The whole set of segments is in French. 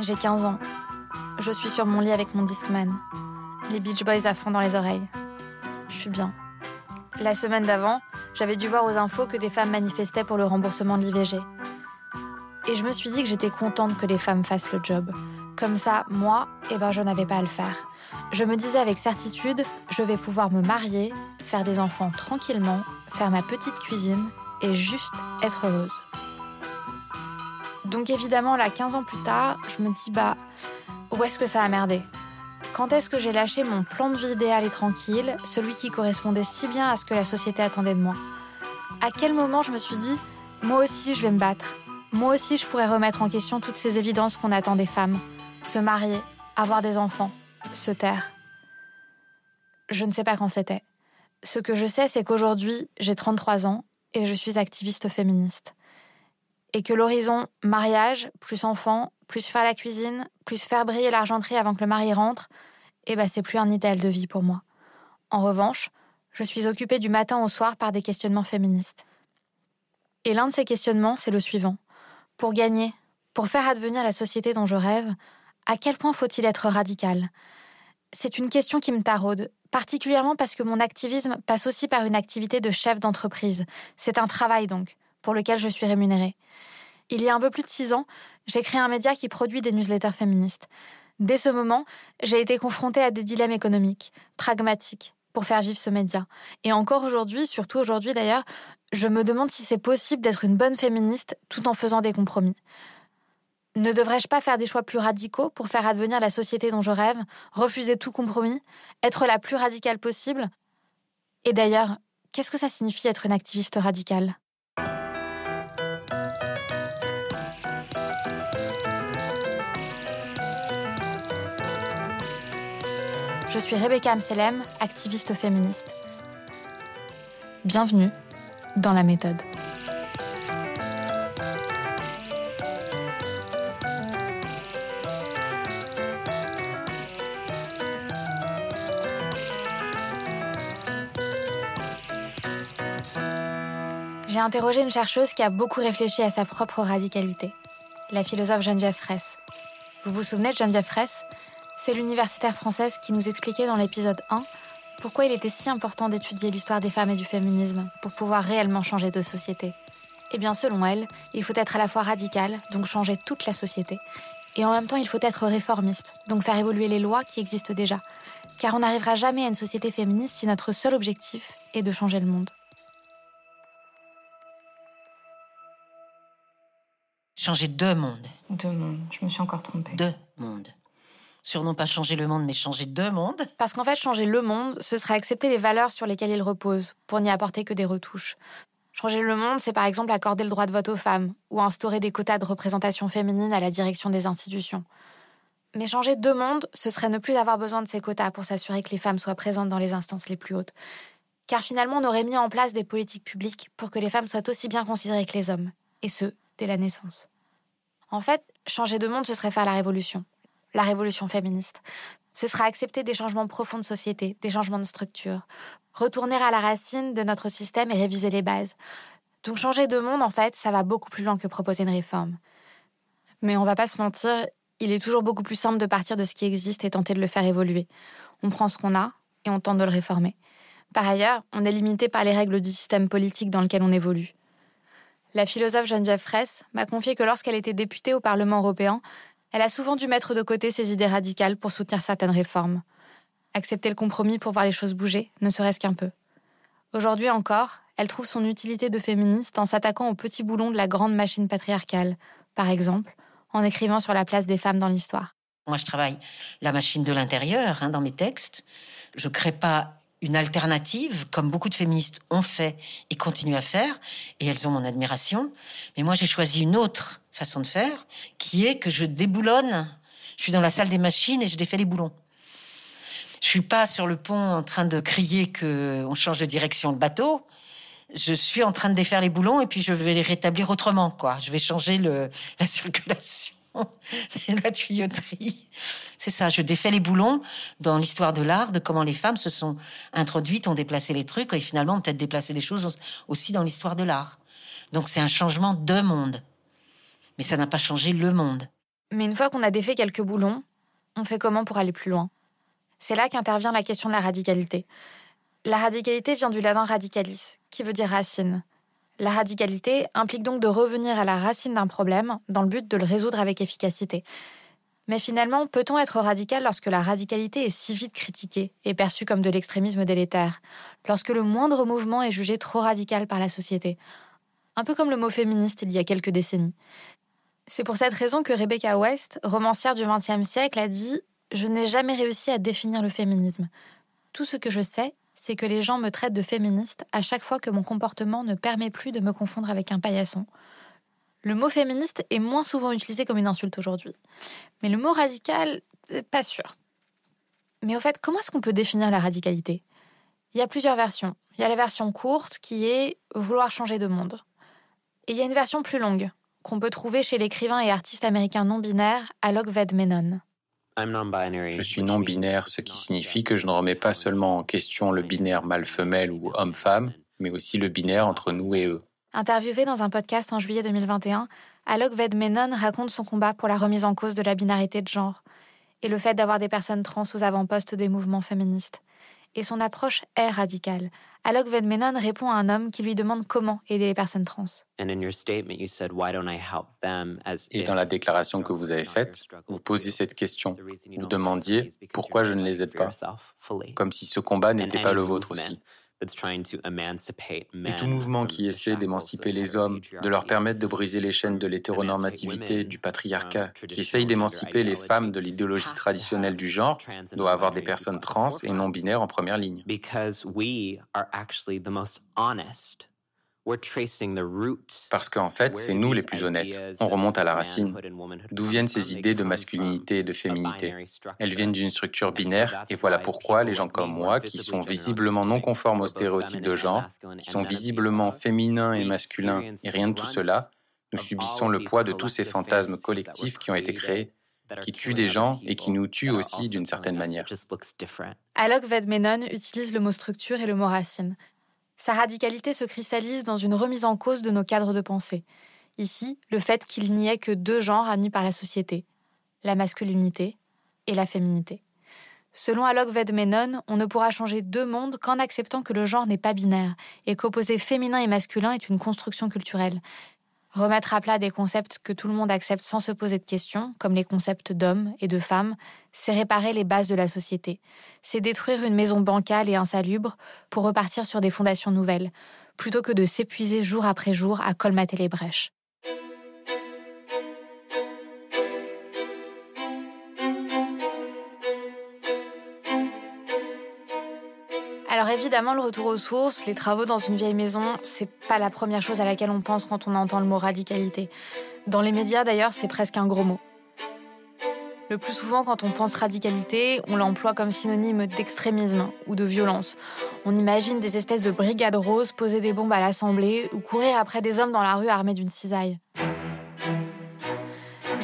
J'ai 15 ans. Je suis sur mon lit avec mon Discman. Les Beach Boys à fond dans les oreilles. Je suis bien. La semaine d'avant, j'avais dû voir aux infos que des femmes manifestaient pour le remboursement de l'IVG. Et je me suis dit que j'étais contente que les femmes fassent le job. Comme ça, moi, eh ben, je n'avais pas à le faire. Je me disais avec certitude, je vais pouvoir me marier, faire des enfants tranquillement, faire ma petite cuisine et juste être heureuse. Donc évidemment, là, 15 ans plus tard, je me dis, bah, où est-ce que ça a merdé? Quand est-ce que j'ai lâché mon plan de vie idéal et tranquille, celui qui correspondait si bien à ce que la société attendait de moi? À quel moment je me suis dit, moi aussi je vais me battre Moi aussi je pourrais remettre en question toutes ces évidences qu'on attend des femmes Se marier, avoir des enfants, se taire? Je ne sais pas quand c'était. Ce que je sais, c'est qu'aujourd'hui, j'ai 33 ans et je suis activiste féministe et que l'horizon mariage, plus enfant, plus faire la cuisine, plus faire briller l'argenterie avant que le mari rentre, eh ben c'est plus un idéal de vie pour moi. En revanche, je suis occupée du matin au soir par des questionnements féministes. Et l'un de ces questionnements, c'est le suivant. Pour gagner, pour faire advenir la société dont je rêve, à quel point faut-il être radical? C'est une question qui me taraude, particulièrement parce que mon activisme passe aussi par une activité de chef d'entreprise. C'est un travail donc pour lequel je suis rémunérée. Il y a un peu plus de six ans, j'ai créé un média qui produit des newsletters féministes. Dès ce moment, j'ai été confrontée à des dilemmes économiques, pragmatiques, pour faire vivre ce média. Et encore aujourd'hui, surtout aujourd'hui d'ailleurs, je me demande si c'est possible d'être une bonne féministe tout en faisant des compromis. Ne devrais-je pas faire des choix plus radicaux pour faire advenir la société dont je rêve, refuser tout compromis, être la plus radicale possible? Et d'ailleurs, qu'est-ce que ça signifie être une activiste radicale? Je suis Rebecca Amselem, activiste féministe. Bienvenue dans la méthode. J'ai interrogé une chercheuse qui a beaucoup réfléchi à sa propre radicalité, la philosophe Geneviève Fraisse. Vous vous souvenez de Geneviève Fraisse? C'est l'universitaire française qui nous expliquait dans l'épisode 1 pourquoi il était si important d'étudier l'histoire des femmes et du féminisme pour pouvoir réellement changer de société. Eh bien, selon elle, il faut être à la fois radical, donc changer toute la société, et en même temps, il faut être réformiste, donc faire évoluer les lois qui existent déjà. Car on n'arrivera jamais à une société féministe si notre seul objectif est de changer le monde. Changer deux mondes. Deux mondes, je me suis encore trompée. Deux mondes sur non pas changer le monde, mais changer deux mondes. Parce qu'en fait, changer le monde, ce serait accepter les valeurs sur lesquelles il repose, pour n'y apporter que des retouches. Changer le monde, c'est par exemple accorder le droit de vote aux femmes, ou instaurer des quotas de représentation féminine à la direction des institutions. Mais changer deux mondes, ce serait ne plus avoir besoin de ces quotas pour s'assurer que les femmes soient présentes dans les instances les plus hautes. Car finalement, on aurait mis en place des politiques publiques pour que les femmes soient aussi bien considérées que les hommes, et ce, dès la naissance. En fait, changer de monde, ce serait faire la révolution, la révolution féministe. Ce sera accepter des changements profonds de société, des changements de structure, retourner à la racine de notre système et réviser les bases. Donc changer de monde, en fait, ça va beaucoup plus loin que proposer une réforme. Mais on va pas se mentir, il est toujours beaucoup plus simple de partir de ce qui existe et tenter de le faire évoluer. On prend ce qu'on a et on tente de le réformer. Par ailleurs, on est limité par les règles du système politique dans lequel on évolue. La philosophe Geneviève Fraisse m'a confié que lorsqu'elle était députée au Parlement européen, elle a souvent dû mettre de côté ses idées radicales pour soutenir certaines réformes. Accepter le compromis pour voir les choses bouger, ne serait-ce qu'un peu. Aujourd'hui encore, elle trouve son utilité de féministe en s'attaquant aux petits boulons de la grande machine patriarcale, par exemple, en écrivant sur la place des femmes dans l'histoire. Moi, je travaille la machine de l'intérieur hein, dans mes textes. Je crée pas une alternative, comme beaucoup de féministes ont fait et continuent à faire, et elles ont mon admiration. Mais moi, j'ai choisi une autre façon de faire, qui est que je déboulonne. Je suis dans la salle des machines et je défais les boulons. Je suis pas sur le pont en train de crier que on change de direction de bateau. Je suis en train de défaire les boulons et puis je vais les rétablir autrement, quoi. Je vais changer le, la circulation la tuyauterie. C'est ça, je défais les boulons dans l'histoire de l'art, de comment les femmes se sont introduites, ont déplacé les trucs et finalement peut-être déplacé des choses aussi dans l'histoire de l'art. Donc c'est un changement de monde mais ça n'a pas changé le monde. Mais une fois qu'on a défait quelques boulons, on fait comment pour aller plus loin? C'est là qu'intervient la question de la radicalité. La radicalité vient du latin radicalis, qui veut dire racine. La radicalité implique donc de revenir à la racine d'un problème dans le but de le résoudre avec efficacité. Mais finalement, peut-on être radical lorsque la radicalité est si vite critiquée et perçue comme de l'extrémisme délétère Lorsque le moindre mouvement est jugé trop radical par la société? Un peu comme le mot féministe il y a quelques décennies. C'est pour cette raison que Rebecca West, romancière du XXe siècle, a dit Je n'ai jamais réussi à définir le féminisme. Tout ce que je sais, c'est que les gens me traitent de féministe à chaque fois que mon comportement ne permet plus de me confondre avec un paillasson. Le mot féministe est moins souvent utilisé comme une insulte aujourd'hui. Mais le mot radical, pas sûr. Mais au fait, comment est-ce qu'on peut définir la radicalité? Il y a plusieurs versions. Il y a la version courte qui est vouloir changer de monde. Et il y a une version plus longue qu'on peut trouver chez l'écrivain et artiste américain non binaire Alok Ved Menon. Je suis non-binaire, ce qui signifie que je ne remets pas seulement en question le binaire mâle-femelle ou homme-femme, mais aussi le binaire entre nous et eux. Interviewé dans un podcast en juillet 2021, Alok Ved Menon raconte son combat pour la remise en cause de la binarité de genre et le fait d'avoir des personnes trans aux avant-postes des mouvements féministes et son approche est radicale. Alok Vedmenon répond à un homme qui lui demande comment aider les personnes trans. Et dans la déclaration que vous avez faite, vous posez cette question. Vous demandiez pourquoi je ne les aide pas, comme si ce combat n'était pas le vôtre aussi. Et tout mouvement qui essaie d'émanciper les hommes, de leur permettre de briser les chaînes de l'hétéronormativité, du patriarcat, qui essaye d'émanciper les femmes de l'idéologie traditionnelle du genre, doit avoir des personnes trans et non binaires en première ligne. Parce qu'en fait, c'est nous les plus honnêtes. On remonte à la racine. D'où viennent ces idées de masculinité et de féminité Elles viennent d'une structure binaire, et voilà pourquoi les gens comme moi, qui sont visiblement non conformes aux stéréotypes de genre, qui sont visiblement féminins et masculins, et rien de tout cela, nous subissons le poids de tous ces fantasmes collectifs qui ont été créés qui tuent des gens et qui nous tuent aussi d'une certaine manière. Alok Vedmenon utilise le mot structure et le mot racine. Sa radicalité se cristallise dans une remise en cause de nos cadres de pensée. Ici, le fait qu'il n'y ait que deux genres admis par la société, la masculinité et la féminité. Selon Alok Vedmenon, on ne pourra changer deux mondes qu'en acceptant que le genre n'est pas binaire et qu'opposer féminin et masculin est une construction culturelle. Remettre à plat des concepts que tout le monde accepte sans se poser de questions, comme les concepts d'hommes et de femmes, c'est réparer les bases de la société. C'est détruire une maison bancale et insalubre pour repartir sur des fondations nouvelles, plutôt que de s'épuiser jour après jour à colmater les brèches. Évidemment, le retour aux sources, les travaux dans une vieille maison, c'est pas la première chose à laquelle on pense quand on entend le mot radicalité. Dans les médias d'ailleurs, c'est presque un gros mot. Le plus souvent, quand on pense radicalité, on l'emploie comme synonyme d'extrémisme ou de violence. On imagine des espèces de brigades roses poser des bombes à l'Assemblée ou courir après des hommes dans la rue armés d'une cisaille.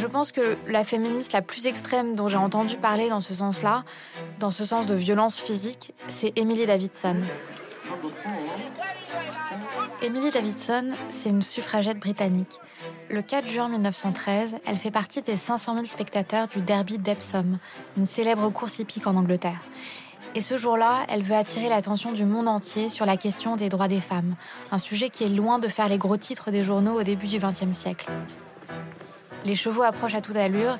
Je pense que la féministe la plus extrême dont j'ai entendu parler dans ce sens-là, dans ce sens de violence physique, c'est Emily Davidson. Emily Davidson, c'est une suffragette britannique. Le 4 juin 1913, elle fait partie des 500 000 spectateurs du Derby d'Epsom, une célèbre course hippique en Angleterre. Et ce jour-là, elle veut attirer l'attention du monde entier sur la question des droits des femmes, un sujet qui est loin de faire les gros titres des journaux au début du XXe siècle. Les chevaux approchent à toute allure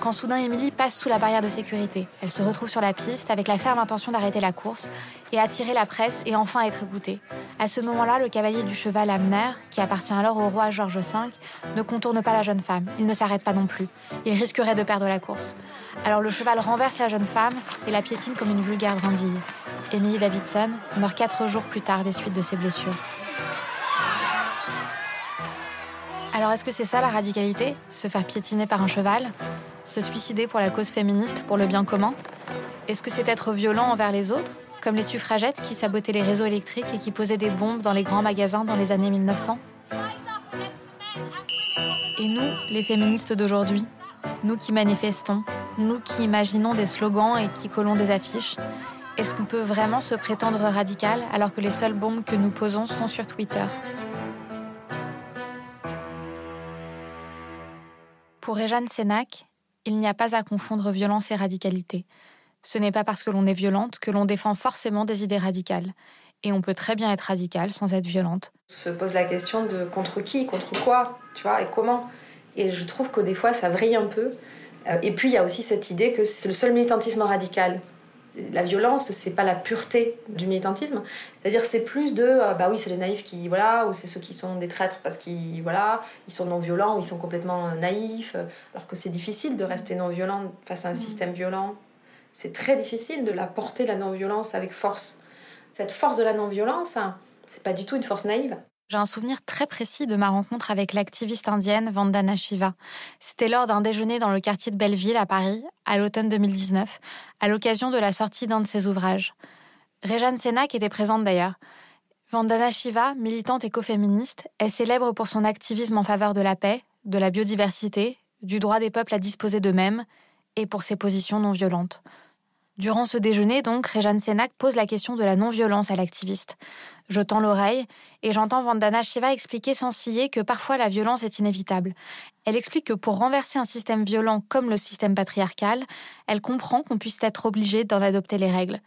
quand soudain Émilie passe sous la barrière de sécurité. Elle se retrouve sur la piste avec la ferme intention d'arrêter la course et attirer la presse et enfin être écoutée. À ce moment-là, le cavalier du cheval Amner, qui appartient alors au roi George V, ne contourne pas la jeune femme. Il ne s'arrête pas non plus. Il risquerait de perdre la course. Alors le cheval renverse la jeune femme et la piétine comme une vulgaire brindille. Emily Davidson meurt quatre jours plus tard des suites de ses blessures. Alors est-ce que c'est ça la radicalité? Se faire piétiner par un cheval? Se suicider pour la cause féministe, pour le bien commun? Est-ce que c'est être violent envers les autres Comme les suffragettes qui sabotaient les réseaux électriques et qui posaient des bombes dans les grands magasins dans les années 1900 Et nous, les féministes d'aujourd'hui Nous qui manifestons Nous qui imaginons des slogans et qui collons des affiches Est-ce qu'on peut vraiment se prétendre radical alors que les seules bombes que nous posons sont sur Twitter? Pour Réjeanne Sénac, il n'y a pas à confondre violence et radicalité. Ce n'est pas parce que l'on est violente que l'on défend forcément des idées radicales. Et on peut très bien être radical sans être violente. Se pose la question de contre qui, contre quoi, tu vois, et comment. Et je trouve que des fois, ça vrille un peu. Euh, et puis, il y a aussi cette idée que c'est le seul militantisme radical. La violence, c'est pas la pureté du militantisme. C'est-à-dire, c'est plus de, euh, bah oui, c'est les naïfs qui, voilà, ou c'est ceux qui sont des traîtres parce qu'ils, voilà, ils sont non violents, ou ils sont complètement naïfs. Alors que c'est difficile de rester non violent face à un mmh. système violent. C'est très difficile de la porter la non-violence avec force. Cette force de la non-violence, hein, c'est pas du tout une force naïve. J'ai un souvenir très précis de ma rencontre avec l'activiste indienne Vandana Shiva. C'était lors d'un déjeuner dans le quartier de Belleville à Paris, à l'automne 2019, à l'occasion de la sortie d'un de ses ouvrages. Rejane Senak était présente d'ailleurs. Vandana Shiva, militante écoféministe, est célèbre pour son activisme en faveur de la paix, de la biodiversité, du droit des peuples à disposer d'eux-mêmes et pour ses positions non violentes. Durant ce déjeuner, donc, Rejane Senak pose la question de la non-violence à l'activiste. Je tends l'oreille et j'entends Vandana Shiva expliquer sans ciller que parfois la violence est inévitable. Elle explique que pour renverser un système violent comme le système patriarcal, elle comprend qu'on puisse être obligé d'en adopter les règles.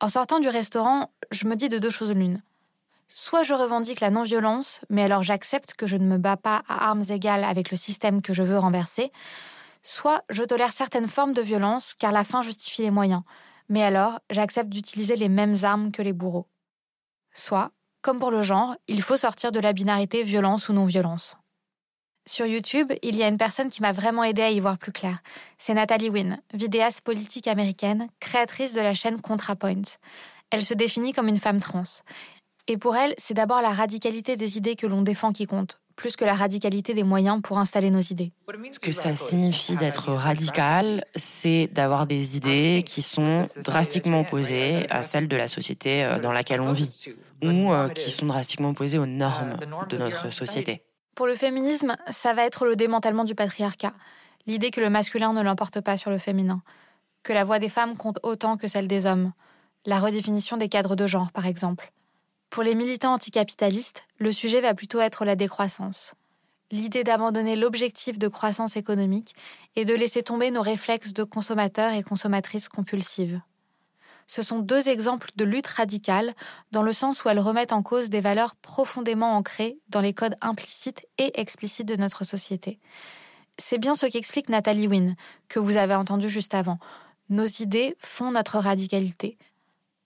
En sortant du restaurant, je me dis de deux choses l'une. Soit je revendique la non-violence, mais alors j'accepte que je ne me bats pas à armes égales avec le système que je veux renverser, Soit je tolère certaines formes de violence car la fin justifie les moyens, mais alors j'accepte d'utiliser les mêmes armes que les bourreaux. Soit, comme pour le genre, il faut sortir de la binarité violence ou non-violence. Sur YouTube, il y a une personne qui m'a vraiment aidé à y voir plus clair. C'est Nathalie Wynne, vidéaste politique américaine, créatrice de la chaîne ContraPoints. Elle se définit comme une femme trans. Et pour elle, c'est d'abord la radicalité des idées que l'on défend qui compte, plus que la radicalité des moyens pour installer nos idées. Ce que ça signifie d'être radical, c'est d'avoir des idées qui sont drastiquement opposées à celles de la société euh, dans laquelle on vit, ou euh, qui sont drastiquement opposées aux normes de notre société. Pour le féminisme, ça va être le démantèlement du patriarcat, l'idée que le masculin ne l'emporte pas sur le féminin, que la voix des femmes compte autant que celle des hommes, la redéfinition des cadres de genre, par exemple. Pour les militants anticapitalistes, le sujet va plutôt être la décroissance. L'idée d'abandonner l'objectif de croissance économique et de laisser tomber nos réflexes de consommateurs et consommatrices compulsives. Ce sont deux exemples de lutte radicale dans le sens où elles remettent en cause des valeurs profondément ancrées dans les codes implicites et explicites de notre société. C'est bien ce qu'explique Nathalie Wynne, que vous avez entendu juste avant. Nos idées font notre radicalité,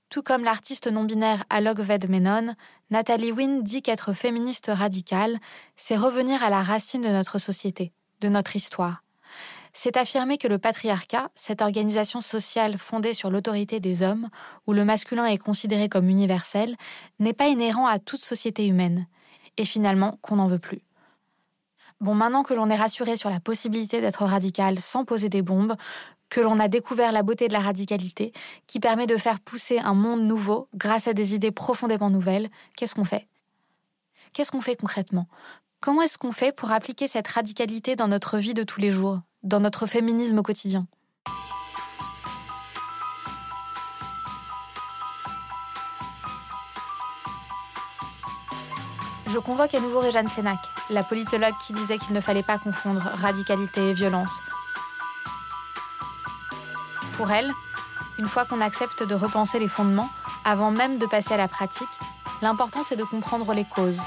tout comme l'artiste non-binaire Alok Ved Menon, Nathalie Wynne dit qu'être féministe radicale, c'est revenir à la racine de notre société, de notre histoire. C'est affirmer que le patriarcat, cette organisation sociale fondée sur l'autorité des hommes, où le masculin est considéré comme universel, n'est pas inhérent à toute société humaine, et finalement qu'on n'en veut plus. Bon, maintenant que l'on est rassuré sur la possibilité d'être radical sans poser des bombes, que l'on a découvert la beauté de la radicalité, qui permet de faire pousser un monde nouveau grâce à des idées profondément nouvelles, qu'est-ce qu'on fait? Qu'est-ce qu'on fait concrètement? Comment est-ce qu'on fait pour appliquer cette radicalité dans notre vie de tous les jours, dans notre féminisme au quotidien? Je convoque à nouveau Réjeanne Sénac, la politologue qui disait qu'il ne fallait pas confondre radicalité et violence, pour elle, une fois qu'on accepte de repenser les fondements, avant même de passer à la pratique, l'important c'est de comprendre les causes.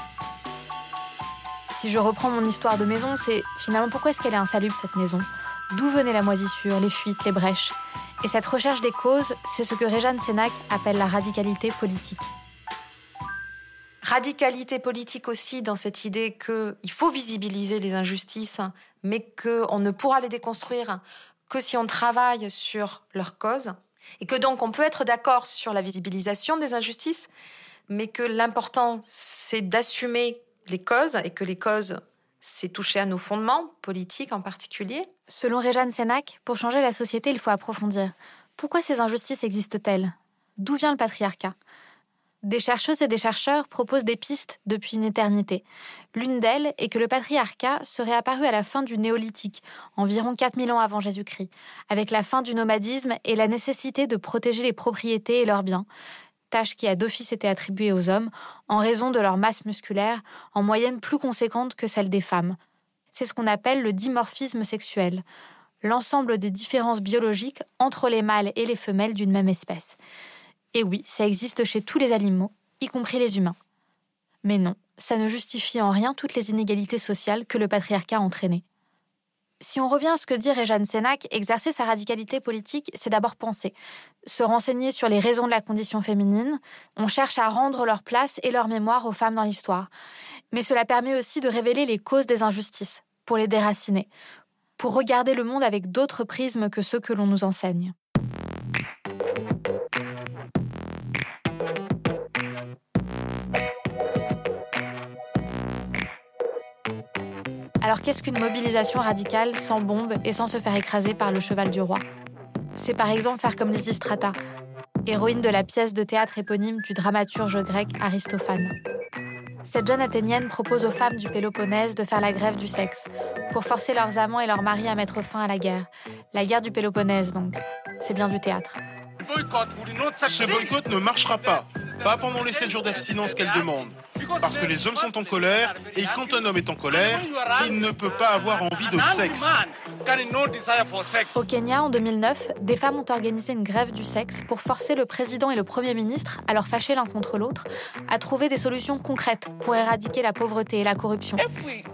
Si je reprends mon histoire de maison, c'est finalement pourquoi est-ce qu'elle est insalubre cette maison? D'où venait la moisissure, les fuites, les brèches? Et cette recherche des causes, c'est ce que Réjeanne Sénac appelle la radicalité politique. Radicalité politique aussi dans cette idée qu'il faut visibiliser les injustices, mais qu'on ne pourra les déconstruire que si on travaille sur leurs causes, et que donc on peut être d'accord sur la visibilisation des injustices, mais que l'important, c'est d'assumer les causes, et que les causes, c'est toucher à nos fondements, politiques en particulier. Selon Réjeanne Sénac, pour changer la société, il faut approfondir. Pourquoi ces injustices existent-elles? D'où vient le patriarcat? Des chercheuses et des chercheurs proposent des pistes depuis une éternité. L'une d'elles est que le patriarcat serait apparu à la fin du néolithique, environ 4000 ans avant Jésus-Christ, avec la fin du nomadisme et la nécessité de protéger les propriétés et leurs biens, tâche qui a d'office été attribuée aux hommes en raison de leur masse musculaire, en moyenne plus conséquente que celle des femmes. C'est ce qu'on appelle le dimorphisme sexuel, l'ensemble des différences biologiques entre les mâles et les femelles d'une même espèce. Et oui, ça existe chez tous les animaux, y compris les humains. Mais non, ça ne justifie en rien toutes les inégalités sociales que le patriarcat a entraînées. Si on revient à ce que dit Réjeanne Sénac, exercer sa radicalité politique, c'est d'abord penser, se renseigner sur les raisons de la condition féminine. On cherche à rendre leur place et leur mémoire aux femmes dans l'histoire. Mais cela permet aussi de révéler les causes des injustices, pour les déraciner, pour regarder le monde avec d'autres prismes que ceux que l'on nous enseigne. Alors qu'est-ce qu'une mobilisation radicale sans bombe et sans se faire écraser par le cheval du roi? C'est par exemple faire comme Lysistrata, héroïne de la pièce de théâtre éponyme du dramaturge grec Aristophane. Cette jeune Athénienne propose aux femmes du Péloponnèse de faire la grève du sexe, pour forcer leurs amants et leurs maris à mettre fin à la guerre. La guerre du Péloponnèse, donc. C'est bien du théâtre. Pas pendant les 7 jours d'abstinence qu'elle demande. Parce que les hommes sont en colère, et quand un homme est en colère, il ne peut pas avoir envie de sexe. Au Kenya, en 2009, des femmes ont organisé une grève du sexe pour forcer le président et le premier ministre, alors fâchés l'un contre l'autre, à trouver des solutions concrètes pour éradiquer la pauvreté et la corruption.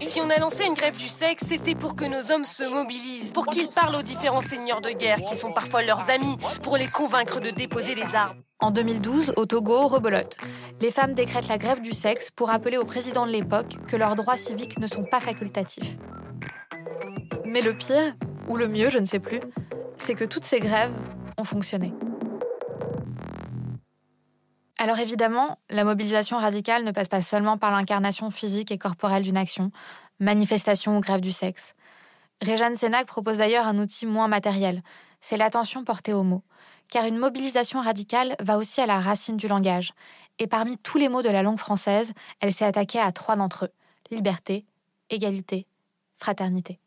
Si on a lancé une grève du sexe, c'était pour que nos hommes se mobilisent, pour qu'ils parlent aux différents seigneurs de guerre qui sont parfois leurs amis, pour les convaincre de déposer les armes. En 2012, au Togo, rebelote. Les femmes décrètent la grève du sexe pour rappeler au président de l'époque que leurs droits civiques ne sont pas facultatifs. Mais le pire, ou le mieux, je ne sais plus, c'est que toutes ces grèves ont fonctionné. Alors évidemment, la mobilisation radicale ne passe pas seulement par l'incarnation physique et corporelle d'une action, manifestation ou grève du sexe. Réjeanne Sénac propose d'ailleurs un outil moins matériel, c'est l'attention portée aux mots car une mobilisation radicale va aussi à la racine du langage. Et parmi tous les mots de la langue française, elle s'est attaquée à trois d'entre eux liberté, égalité, fraternité.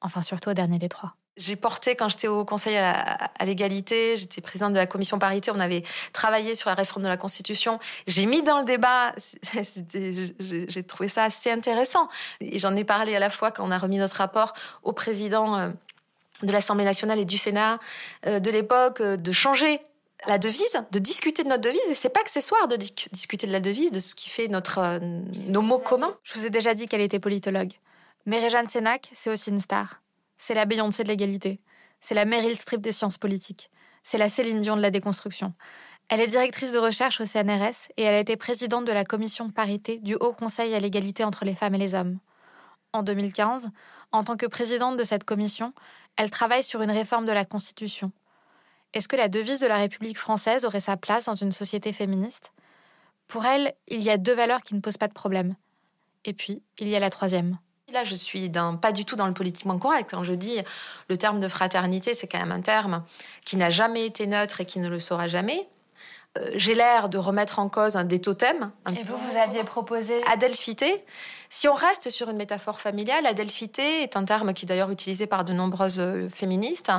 Enfin, surtout au dernier des trois. J'ai porté, quand j'étais au Conseil à l'égalité, j'étais présidente de la commission parité, on avait travaillé sur la réforme de la Constitution. J'ai mis dans le débat, j'ai trouvé ça assez intéressant. Et j'en ai parlé à la fois quand on a remis notre rapport au président euh, de l'Assemblée nationale et du Sénat euh, de l'époque euh, de changer la devise, de discuter de notre devise, et c'est pas accessoire de discuter de la devise, de ce qui fait notre, euh, nos mots communs. Je vous ai déjà dit qu'elle était politologue. Mais Réjeanne Sénac, c'est aussi une star. C'est la Beyoncé de l'égalité. C'est la Meryl Streep des sciences politiques. C'est la Céline Dion de la déconstruction. Elle est directrice de recherche au CNRS et elle a été présidente de la commission parité du Haut Conseil à l'égalité entre les femmes et les hommes. En 2015, en tant que présidente de cette commission, elle travaille sur une réforme de la Constitution. Est-ce que la devise de la République française aurait sa place dans une société féministe? Pour elle, il y a deux valeurs qui ne posent pas de problème. Et puis, il y a la troisième. Là, je suis pas du tout dans le politiquement correct. Quand je dis le terme de fraternité, c'est quand même un terme qui n'a jamais été neutre et qui ne le sera jamais. Euh, j'ai l'air de remettre en cause un des totems. Et vous, vous aviez proposé Adelphité. Si on reste sur une métaphore familiale, adelphité est un terme qui est d'ailleurs utilisé par de nombreuses euh, féministes,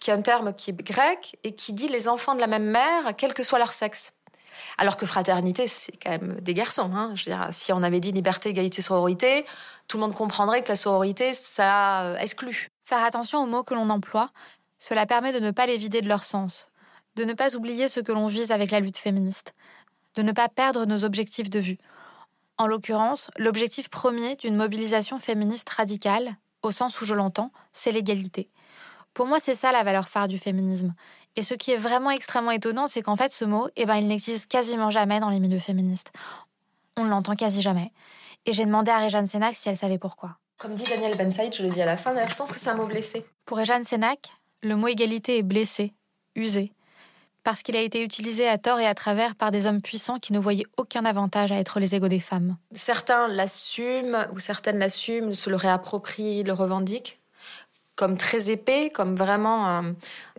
qui est un terme qui est grec et qui dit les enfants de la même mère, quel que soit leur sexe. Alors que fraternité, c'est quand même des garçons. Hein. Je veux dire, si on avait dit liberté, égalité, sororité, tout le monde comprendrait que la sororité, ça euh, exclut. Faire attention aux mots que l'on emploie, cela permet de ne pas les vider de leur sens, de ne pas oublier ce que l'on vise avec la lutte féministe, de ne pas perdre nos objectifs de vue. En l'occurrence, l'objectif premier d'une mobilisation féministe radicale, au sens où je l'entends, c'est l'égalité. Pour moi, c'est ça la valeur phare du féminisme. Et ce qui est vraiment extrêmement étonnant, c'est qu'en fait, ce mot, eh ben, il n'existe quasiment jamais dans les milieux féministes. On ne l'entend quasi jamais. Et j'ai demandé à Réjeanne Sénac si elle savait pourquoi. Comme dit Daniel Ben Saïd, je le dis à la fin, je pense que c'est un mot blessé. Pour Réjeanne Sénac, le mot égalité est blessé, usé, parce qu'il a été utilisé à tort et à travers par des hommes puissants qui ne voyaient aucun avantage à être les égaux des femmes. Certains l'assument, ou certaines l'assument, se le réapproprient, le revendiquent comme très épais, comme vraiment euh,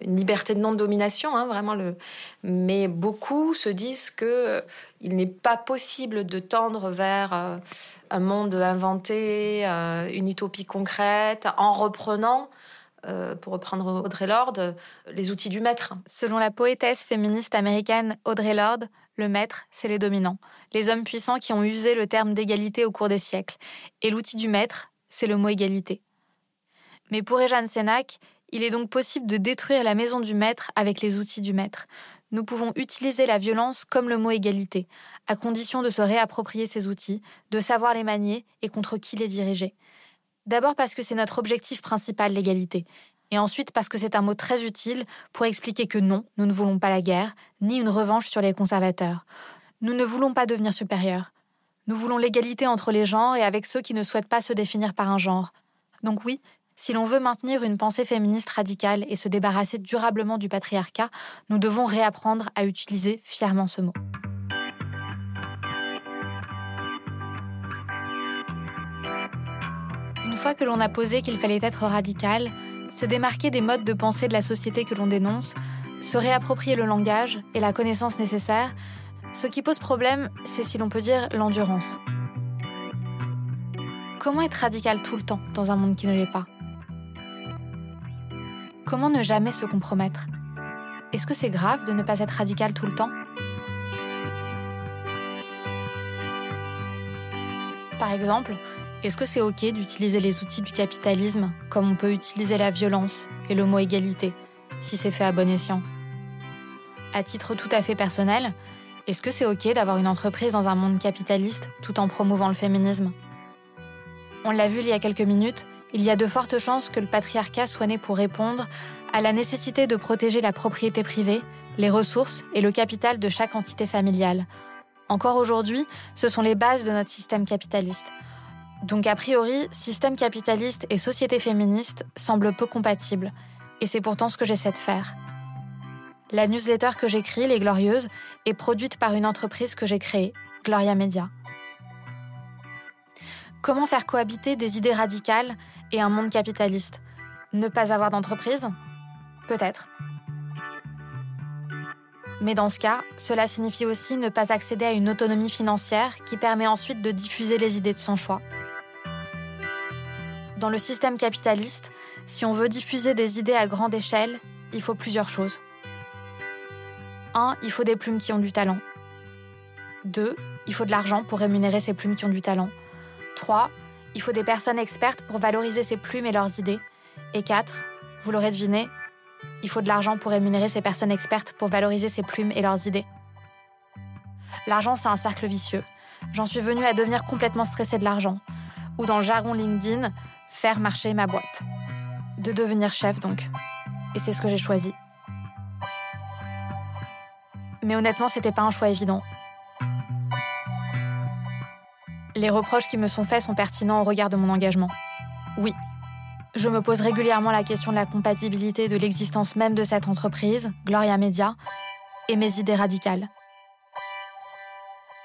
une liberté de non-domination, hein, vraiment le. Mais beaucoup se disent que euh, il n'est pas possible de tendre vers euh, un monde inventé, une utopie concrète, en reprenant euh, pour reprendre Audrey Lorde, les outils du maître. Selon la poétesse féministe américaine Audrey Lorde, le maître, c'est les dominants, les hommes puissants qui ont usé le terme d'égalité au cours des siècles. Et l'outil du maître, c'est le mot égalité. Mais pour Ejan Sénac, il est donc possible de détruire la maison du maître avec les outils du maître. Nous pouvons utiliser la violence comme le mot égalité, à condition de se réapproprier ces outils, de savoir les manier et contre qui les diriger. D'abord parce que c'est notre objectif principal, l'égalité. Et ensuite parce que c'est un mot très utile pour expliquer que non, nous ne voulons pas la guerre, ni une revanche sur les conservateurs. Nous ne voulons pas devenir supérieurs. Nous voulons l'égalité entre les genres et avec ceux qui ne souhaitent pas se définir par un genre. Donc oui, si l'on veut maintenir une pensée féministe radicale et se débarrasser durablement du patriarcat, nous devons réapprendre à utiliser fièrement ce mot. Fois que l'on a posé qu'il fallait être radical, se démarquer des modes de pensée de la société que l'on dénonce, se réapproprier le langage et la connaissance nécessaire, ce qui pose problème, c'est si l'on peut dire l'endurance. Comment être radical tout le temps dans un monde qui ne l'est pas? Comment ne jamais se compromettre? Est-ce que c'est grave de ne pas être radical tout le temps? Par exemple, est-ce que c'est OK d'utiliser les outils du capitalisme comme on peut utiliser la violence et le mot égalité, si c'est fait à bon escient? À titre tout à fait personnel, est-ce que c'est OK d'avoir une entreprise dans un monde capitaliste tout en promouvant le féminisme? On l'a vu il y a quelques minutes, il y a de fortes chances que le patriarcat soit né pour répondre à la nécessité de protéger la propriété privée, les ressources et le capital de chaque entité familiale. Encore aujourd'hui, ce sont les bases de notre système capitaliste. Donc a priori, système capitaliste et société féministe semblent peu compatibles, et c'est pourtant ce que j'essaie de faire. La newsletter que j'écris, Les Glorieuses, est produite par une entreprise que j'ai créée, Gloria Media. Comment faire cohabiter des idées radicales et un monde capitaliste? Ne pas avoir d'entreprise? Peut-être. Mais dans ce cas, cela signifie aussi ne pas accéder à une autonomie financière qui permet ensuite de diffuser les idées de son choix. Dans le système capitaliste, si on veut diffuser des idées à grande échelle, il faut plusieurs choses. 1. Il faut des plumes qui ont du talent. 2. Il faut de l'argent pour rémunérer ces plumes qui ont du talent. 3. Il faut des personnes expertes pour valoriser ces plumes et leurs idées. Et 4. Vous l'aurez deviné, il faut de l'argent pour rémunérer ces personnes expertes pour valoriser ces plumes et leurs idées. L'argent, c'est un cercle vicieux. J'en suis venue à devenir complètement stressée de l'argent. Ou dans le jargon LinkedIn, faire marcher ma boîte. De devenir chef donc. Et c'est ce que j'ai choisi. Mais honnêtement, c'était pas un choix évident. Les reproches qui me sont faits sont pertinents au regard de mon engagement. Oui, je me pose régulièrement la question de la compatibilité de l'existence même de cette entreprise, Gloria Media, et mes idées radicales.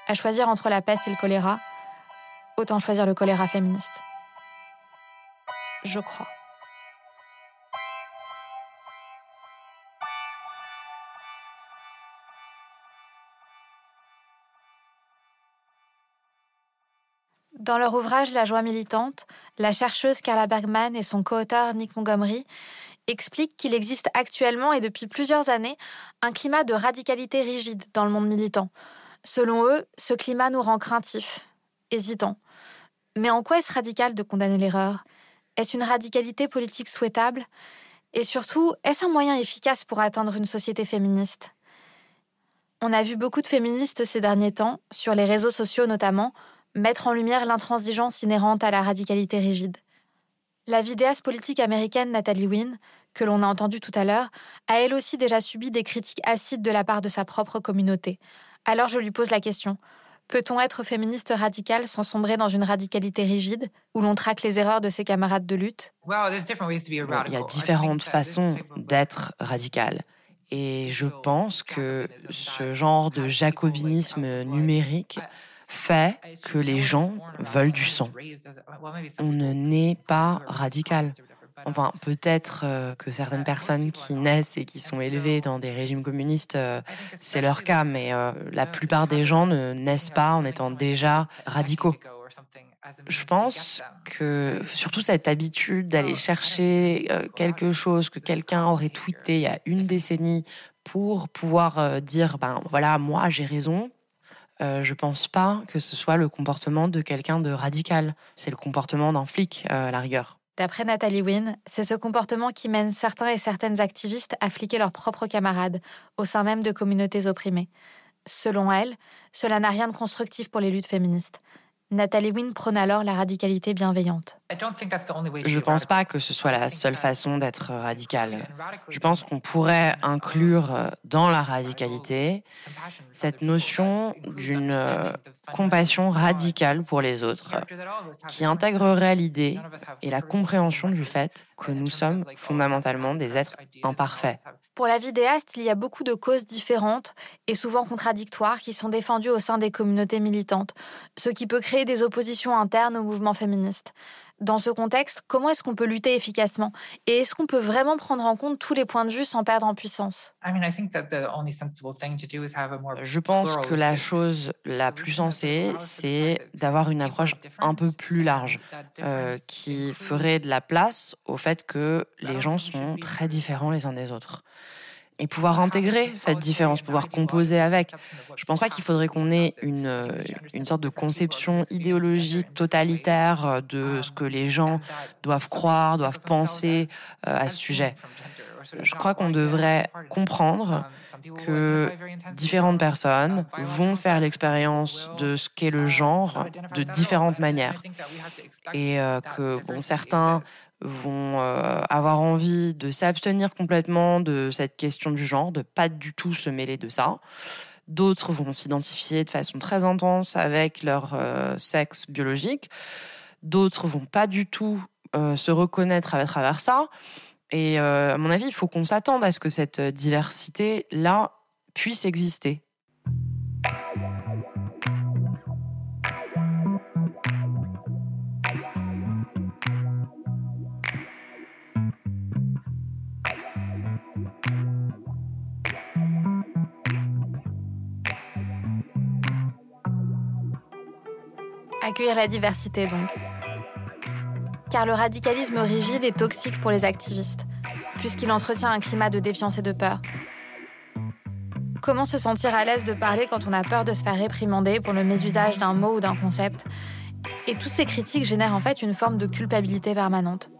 À choisir entre la peste et le choléra, autant choisir le choléra féministe. Je crois. Dans leur ouvrage La joie militante, la chercheuse Carla Bergman et son co-auteur Nick Montgomery expliquent qu'il existe actuellement et depuis plusieurs années un climat de radicalité rigide dans le monde militant. Selon eux, ce climat nous rend craintifs, hésitants. Mais en quoi est-ce radical de condamner l'erreur? Est-ce une radicalité politique souhaitable? Et surtout, est-ce un moyen efficace pour atteindre une société féministe? On a vu beaucoup de féministes ces derniers temps, sur les réseaux sociaux notamment, mettre en lumière l'intransigeance inhérente à la radicalité rigide. La vidéaste politique américaine Natalie Wynne, que l'on a entendue tout à l'heure, a elle aussi déjà subi des critiques acides de la part de sa propre communauté. Alors je lui pose la question peut-on être féministe radicale sans sombrer dans une radicalité rigide, où l'on traque les erreurs de ses camarades de lutte? Il y a différentes façons d'être radical. Et je pense que ce genre de jacobinisme numérique fait que les gens veulent du sang. On ne naît pas radical. Enfin, peut-être euh, que certaines personnes qui naissent et qui sont élevées dans des régimes communistes, euh, c'est leur cas, mais euh, la plupart des gens ne naissent pas en étant déjà radicaux. Je pense que surtout cette habitude d'aller chercher quelque chose que quelqu'un aurait tweeté il y a une décennie pour pouvoir dire ben voilà moi j'ai raison. Euh, je pense pas que ce soit le comportement de quelqu'un de radical. C'est le comportement d'un flic, euh, à la rigueur. D'après Nathalie Wynne, c'est ce comportement qui mène certains et certaines activistes à fliquer leurs propres camarades au sein même de communautés opprimées. Selon elle, cela n'a rien de constructif pour les luttes féministes. Nathalie Wynne prône alors la radicalité bienveillante. Je ne pense pas que ce soit la seule façon d'être radical. Je pense qu'on pourrait inclure dans la radicalité cette notion d'une euh, compassion radicale pour les autres, qui intégrerait l'idée et la compréhension du fait que nous sommes fondamentalement des êtres imparfaits. Pour la vidéaste, il y a beaucoup de causes différentes et souvent contradictoires qui sont défendues au sein des communautés militantes, ce qui peut créer des oppositions internes au mouvement féministe. Dans ce contexte, comment est-ce qu'on peut lutter efficacement? Et est-ce qu'on peut vraiment prendre en compte tous les points de vue sans perdre en puissance? Je pense que la chose la plus sensée, c'est d'avoir une approche un peu plus large, euh, qui ferait de la place au fait que les gens sont très différents les uns des autres et pouvoir intégrer cette différence, pouvoir composer avec. Je pense pas qu'il faudrait qu'on ait une, euh, une sorte de conception idéologique totalitaire de ce que les gens doivent croire, doivent penser euh, à ce sujet. Je crois qu'on devrait comprendre que différentes personnes vont faire l'expérience de ce qu'est le genre de différentes manières. Et euh, que bon, certains vont euh, avoir envie de s'abstenir complètement de cette question du genre, de pas du tout se mêler de ça. D'autres vont s'identifier de façon très intense avec leur euh, sexe biologique. D'autres vont pas du tout euh, se reconnaître à travers ça. Et à mon avis, il faut qu'on s'attende à ce que cette diversité-là puisse exister. Accueillir la diversité donc. Car le radicalisme rigide est toxique pour les activistes, puisqu'il entretient un climat de défiance et de peur. Comment se sentir à l'aise de parler quand on a peur de se faire réprimander pour le mésusage d'un mot ou d'un concept? Et toutes ces critiques génèrent en fait une forme de culpabilité permanente.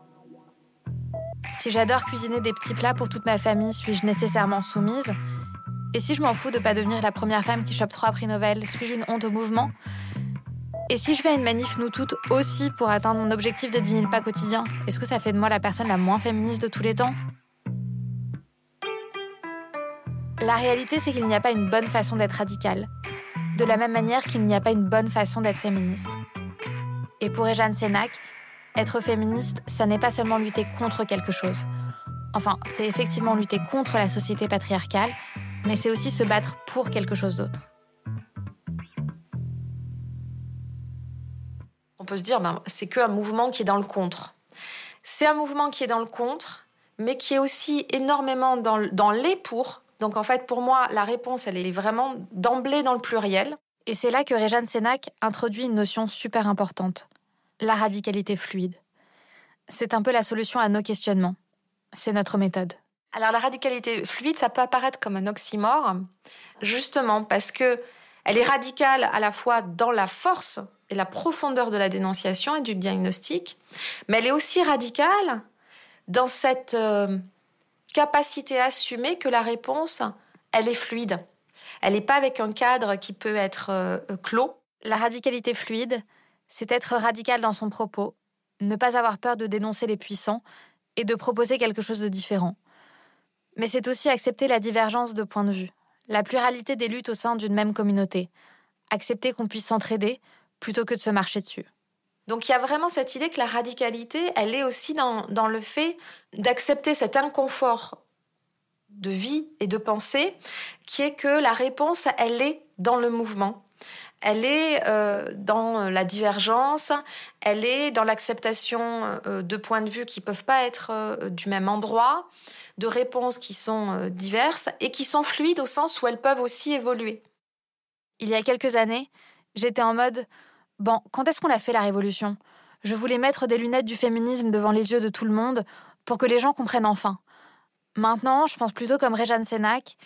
Si j'adore cuisiner des petits plats pour toute ma famille, suis-je nécessairement soumise? Et si je m'en fous de pas devenir la première femme qui chope trois prix Nobel, suis-je une honte au mouvement? Et si je fais une manif, nous toutes aussi, pour atteindre mon objectif de 10 000 pas quotidiens, est-ce que ça fait de moi la personne la moins féministe de tous les temps? La réalité, c'est qu'il n'y a pas une bonne façon d'être radicale. De la même manière qu'il n'y a pas une bonne façon d'être féministe. Et pour Jeanne Sénac, être féministe, ça n'est pas seulement lutter contre quelque chose. Enfin, c'est effectivement lutter contre la société patriarcale, mais c'est aussi se battre pour quelque chose d'autre. Peut se dire, ben, c'est qu'un mouvement qui est dans le contre. C'est un mouvement qui est dans le contre, mais qui est aussi énormément dans, dans les pour. Donc en fait, pour moi, la réponse, elle est vraiment d'emblée dans le pluriel. Et c'est là que Réjeanne Sénac introduit une notion super importante, la radicalité fluide. C'est un peu la solution à nos questionnements. C'est notre méthode. Alors la radicalité fluide, ça peut apparaître comme un oxymore, justement parce que elle est radicale à la fois dans la force et la profondeur de la dénonciation et du diagnostic, mais elle est aussi radicale dans cette euh, capacité à assumer que la réponse, elle est fluide. Elle n'est pas avec un cadre qui peut être euh, clos. La radicalité fluide, c'est être radical dans son propos, ne pas avoir peur de dénoncer les puissants et de proposer quelque chose de différent. Mais c'est aussi accepter la divergence de points de vue, la pluralité des luttes au sein d'une même communauté, accepter qu'on puisse s'entraider, plutôt que de se marcher dessus. Donc il y a vraiment cette idée que la radicalité, elle est aussi dans, dans le fait d'accepter cet inconfort de vie et de pensée, qui est que la réponse, elle est dans le mouvement. Elle est euh, dans la divergence, elle est dans l'acceptation euh, de points de vue qui peuvent pas être euh, du même endroit, de réponses qui sont diverses et qui sont fluides au sens où elles peuvent aussi évoluer. Il y a quelques années, j'étais en mode Bon, quand est-ce qu'on a fait la révolution? Je voulais mettre des lunettes du féminisme devant les yeux de tout le monde pour que les gens comprennent enfin. Maintenant, je pense plutôt comme Réjeanne Sénac,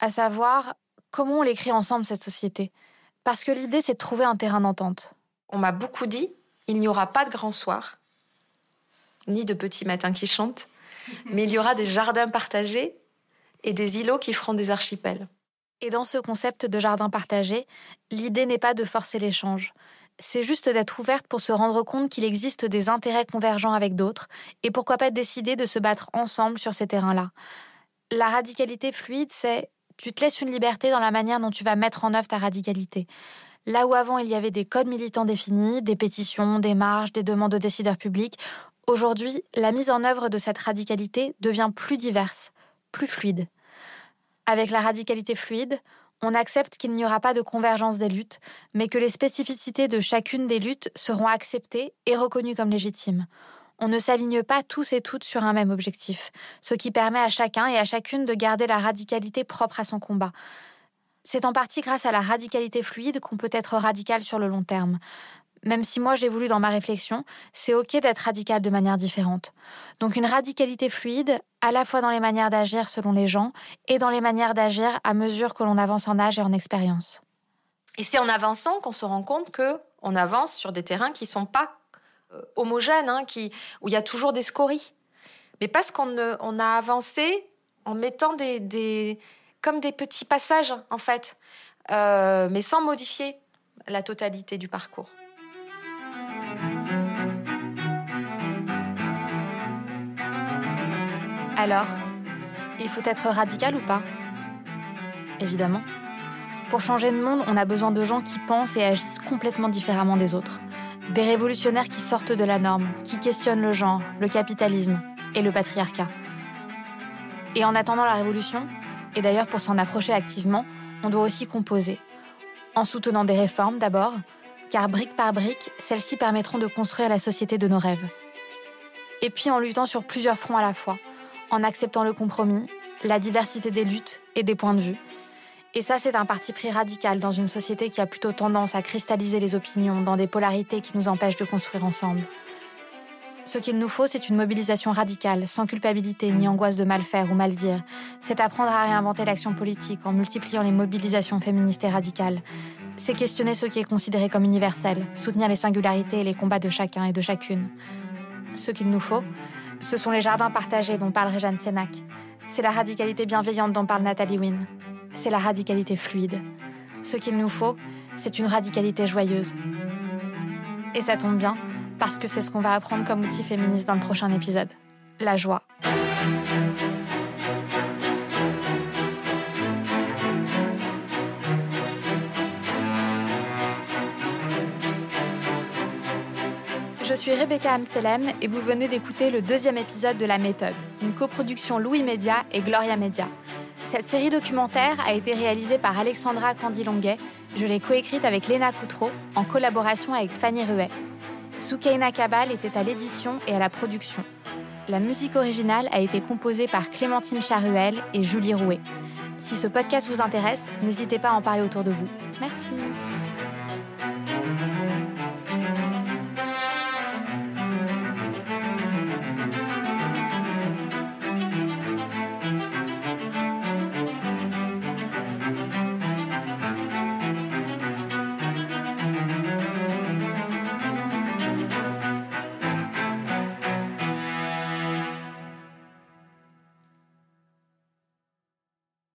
à savoir comment on l'écrit ensemble cette société. Parce que l'idée, c'est de trouver un terrain d'entente. On m'a beaucoup dit, il n'y aura pas de grand soir, ni de petits matins qui chantent, mais il y aura des jardins partagés et des îlots qui feront des archipels. Et dans ce concept de jardin partagé, l'idée n'est pas de forcer l'échange. C'est juste d'être ouverte pour se rendre compte qu'il existe des intérêts convergents avec d'autres, et pourquoi pas décider de se battre ensemble sur ces terrains-là. La radicalité fluide, c'est tu te laisses une liberté dans la manière dont tu vas mettre en œuvre ta radicalité. Là où avant il y avait des codes militants définis, des pétitions, des marches, des demandes aux décideurs publics, aujourd'hui, la mise en œuvre de cette radicalité devient plus diverse, plus fluide. Avec la radicalité fluide, on accepte qu'il n'y aura pas de convergence des luttes, mais que les spécificités de chacune des luttes seront acceptées et reconnues comme légitimes. On ne s'aligne pas tous et toutes sur un même objectif, ce qui permet à chacun et à chacune de garder la radicalité propre à son combat. C'est en partie grâce à la radicalité fluide qu'on peut être radical sur le long terme. Même si moi j'ai voulu dans ma réflexion, c'est ok d'être radical de manière différente. Donc une radicalité fluide, à la fois dans les manières d'agir selon les gens et dans les manières d'agir à mesure que l'on avance en âge et en expérience. Et c'est en avançant qu'on se rend compte que on avance sur des terrains qui sont pas euh, homogènes, hein, qui, où il y a toujours des scories. Mais parce qu'on on a avancé en mettant des, des, comme des petits passages, en fait, euh, mais sans modifier la totalité du parcours. Alors, il faut être radical ou pas? Évidemment. Pour changer de monde, on a besoin de gens qui pensent et agissent complètement différemment des autres. Des révolutionnaires qui sortent de la norme, qui questionnent le genre, le capitalisme et le patriarcat. Et en attendant la révolution, et d'ailleurs pour s'en approcher activement, on doit aussi composer. En soutenant des réformes d'abord, car brique par brique, celles-ci permettront de construire la société de nos rêves. Et puis en luttant sur plusieurs fronts à la fois, en acceptant le compromis, la diversité des luttes et des points de vue. Et ça, c'est un parti pris radical dans une société qui a plutôt tendance à cristalliser les opinions dans des polarités qui nous empêchent de construire ensemble. Ce qu'il nous faut, c'est une mobilisation radicale, sans culpabilité ni angoisse de mal faire ou mal dire. C'est apprendre à réinventer l'action politique en multipliant les mobilisations féministes et radicales. C'est questionner ce qui est considéré comme universel, soutenir les singularités et les combats de chacun et de chacune. Ce qu'il nous faut, ce sont les jardins partagés dont parle Jeanne Sénac. C'est la radicalité bienveillante dont parle Nathalie Wynne. C'est la radicalité fluide. Ce qu'il nous faut, c'est une radicalité joyeuse. Et ça tombe bien, parce que c'est ce qu'on va apprendre comme outil féministe dans le prochain épisode. La joie. Je suis Rebecca Amselem et vous venez d'écouter le deuxième épisode de La Méthode, une coproduction Louis Média et Gloria Média. Cette série documentaire a été réalisée par Alexandra Candilonguet. Je l'ai coécrite avec Léna Coutreau en collaboration avec Fanny Ruet. Soukaina Kabal était à l'édition et à la production. La musique originale a été composée par Clémentine Charuel et Julie Rouet. Si ce podcast vous intéresse, n'hésitez pas à en parler autour de vous. Merci.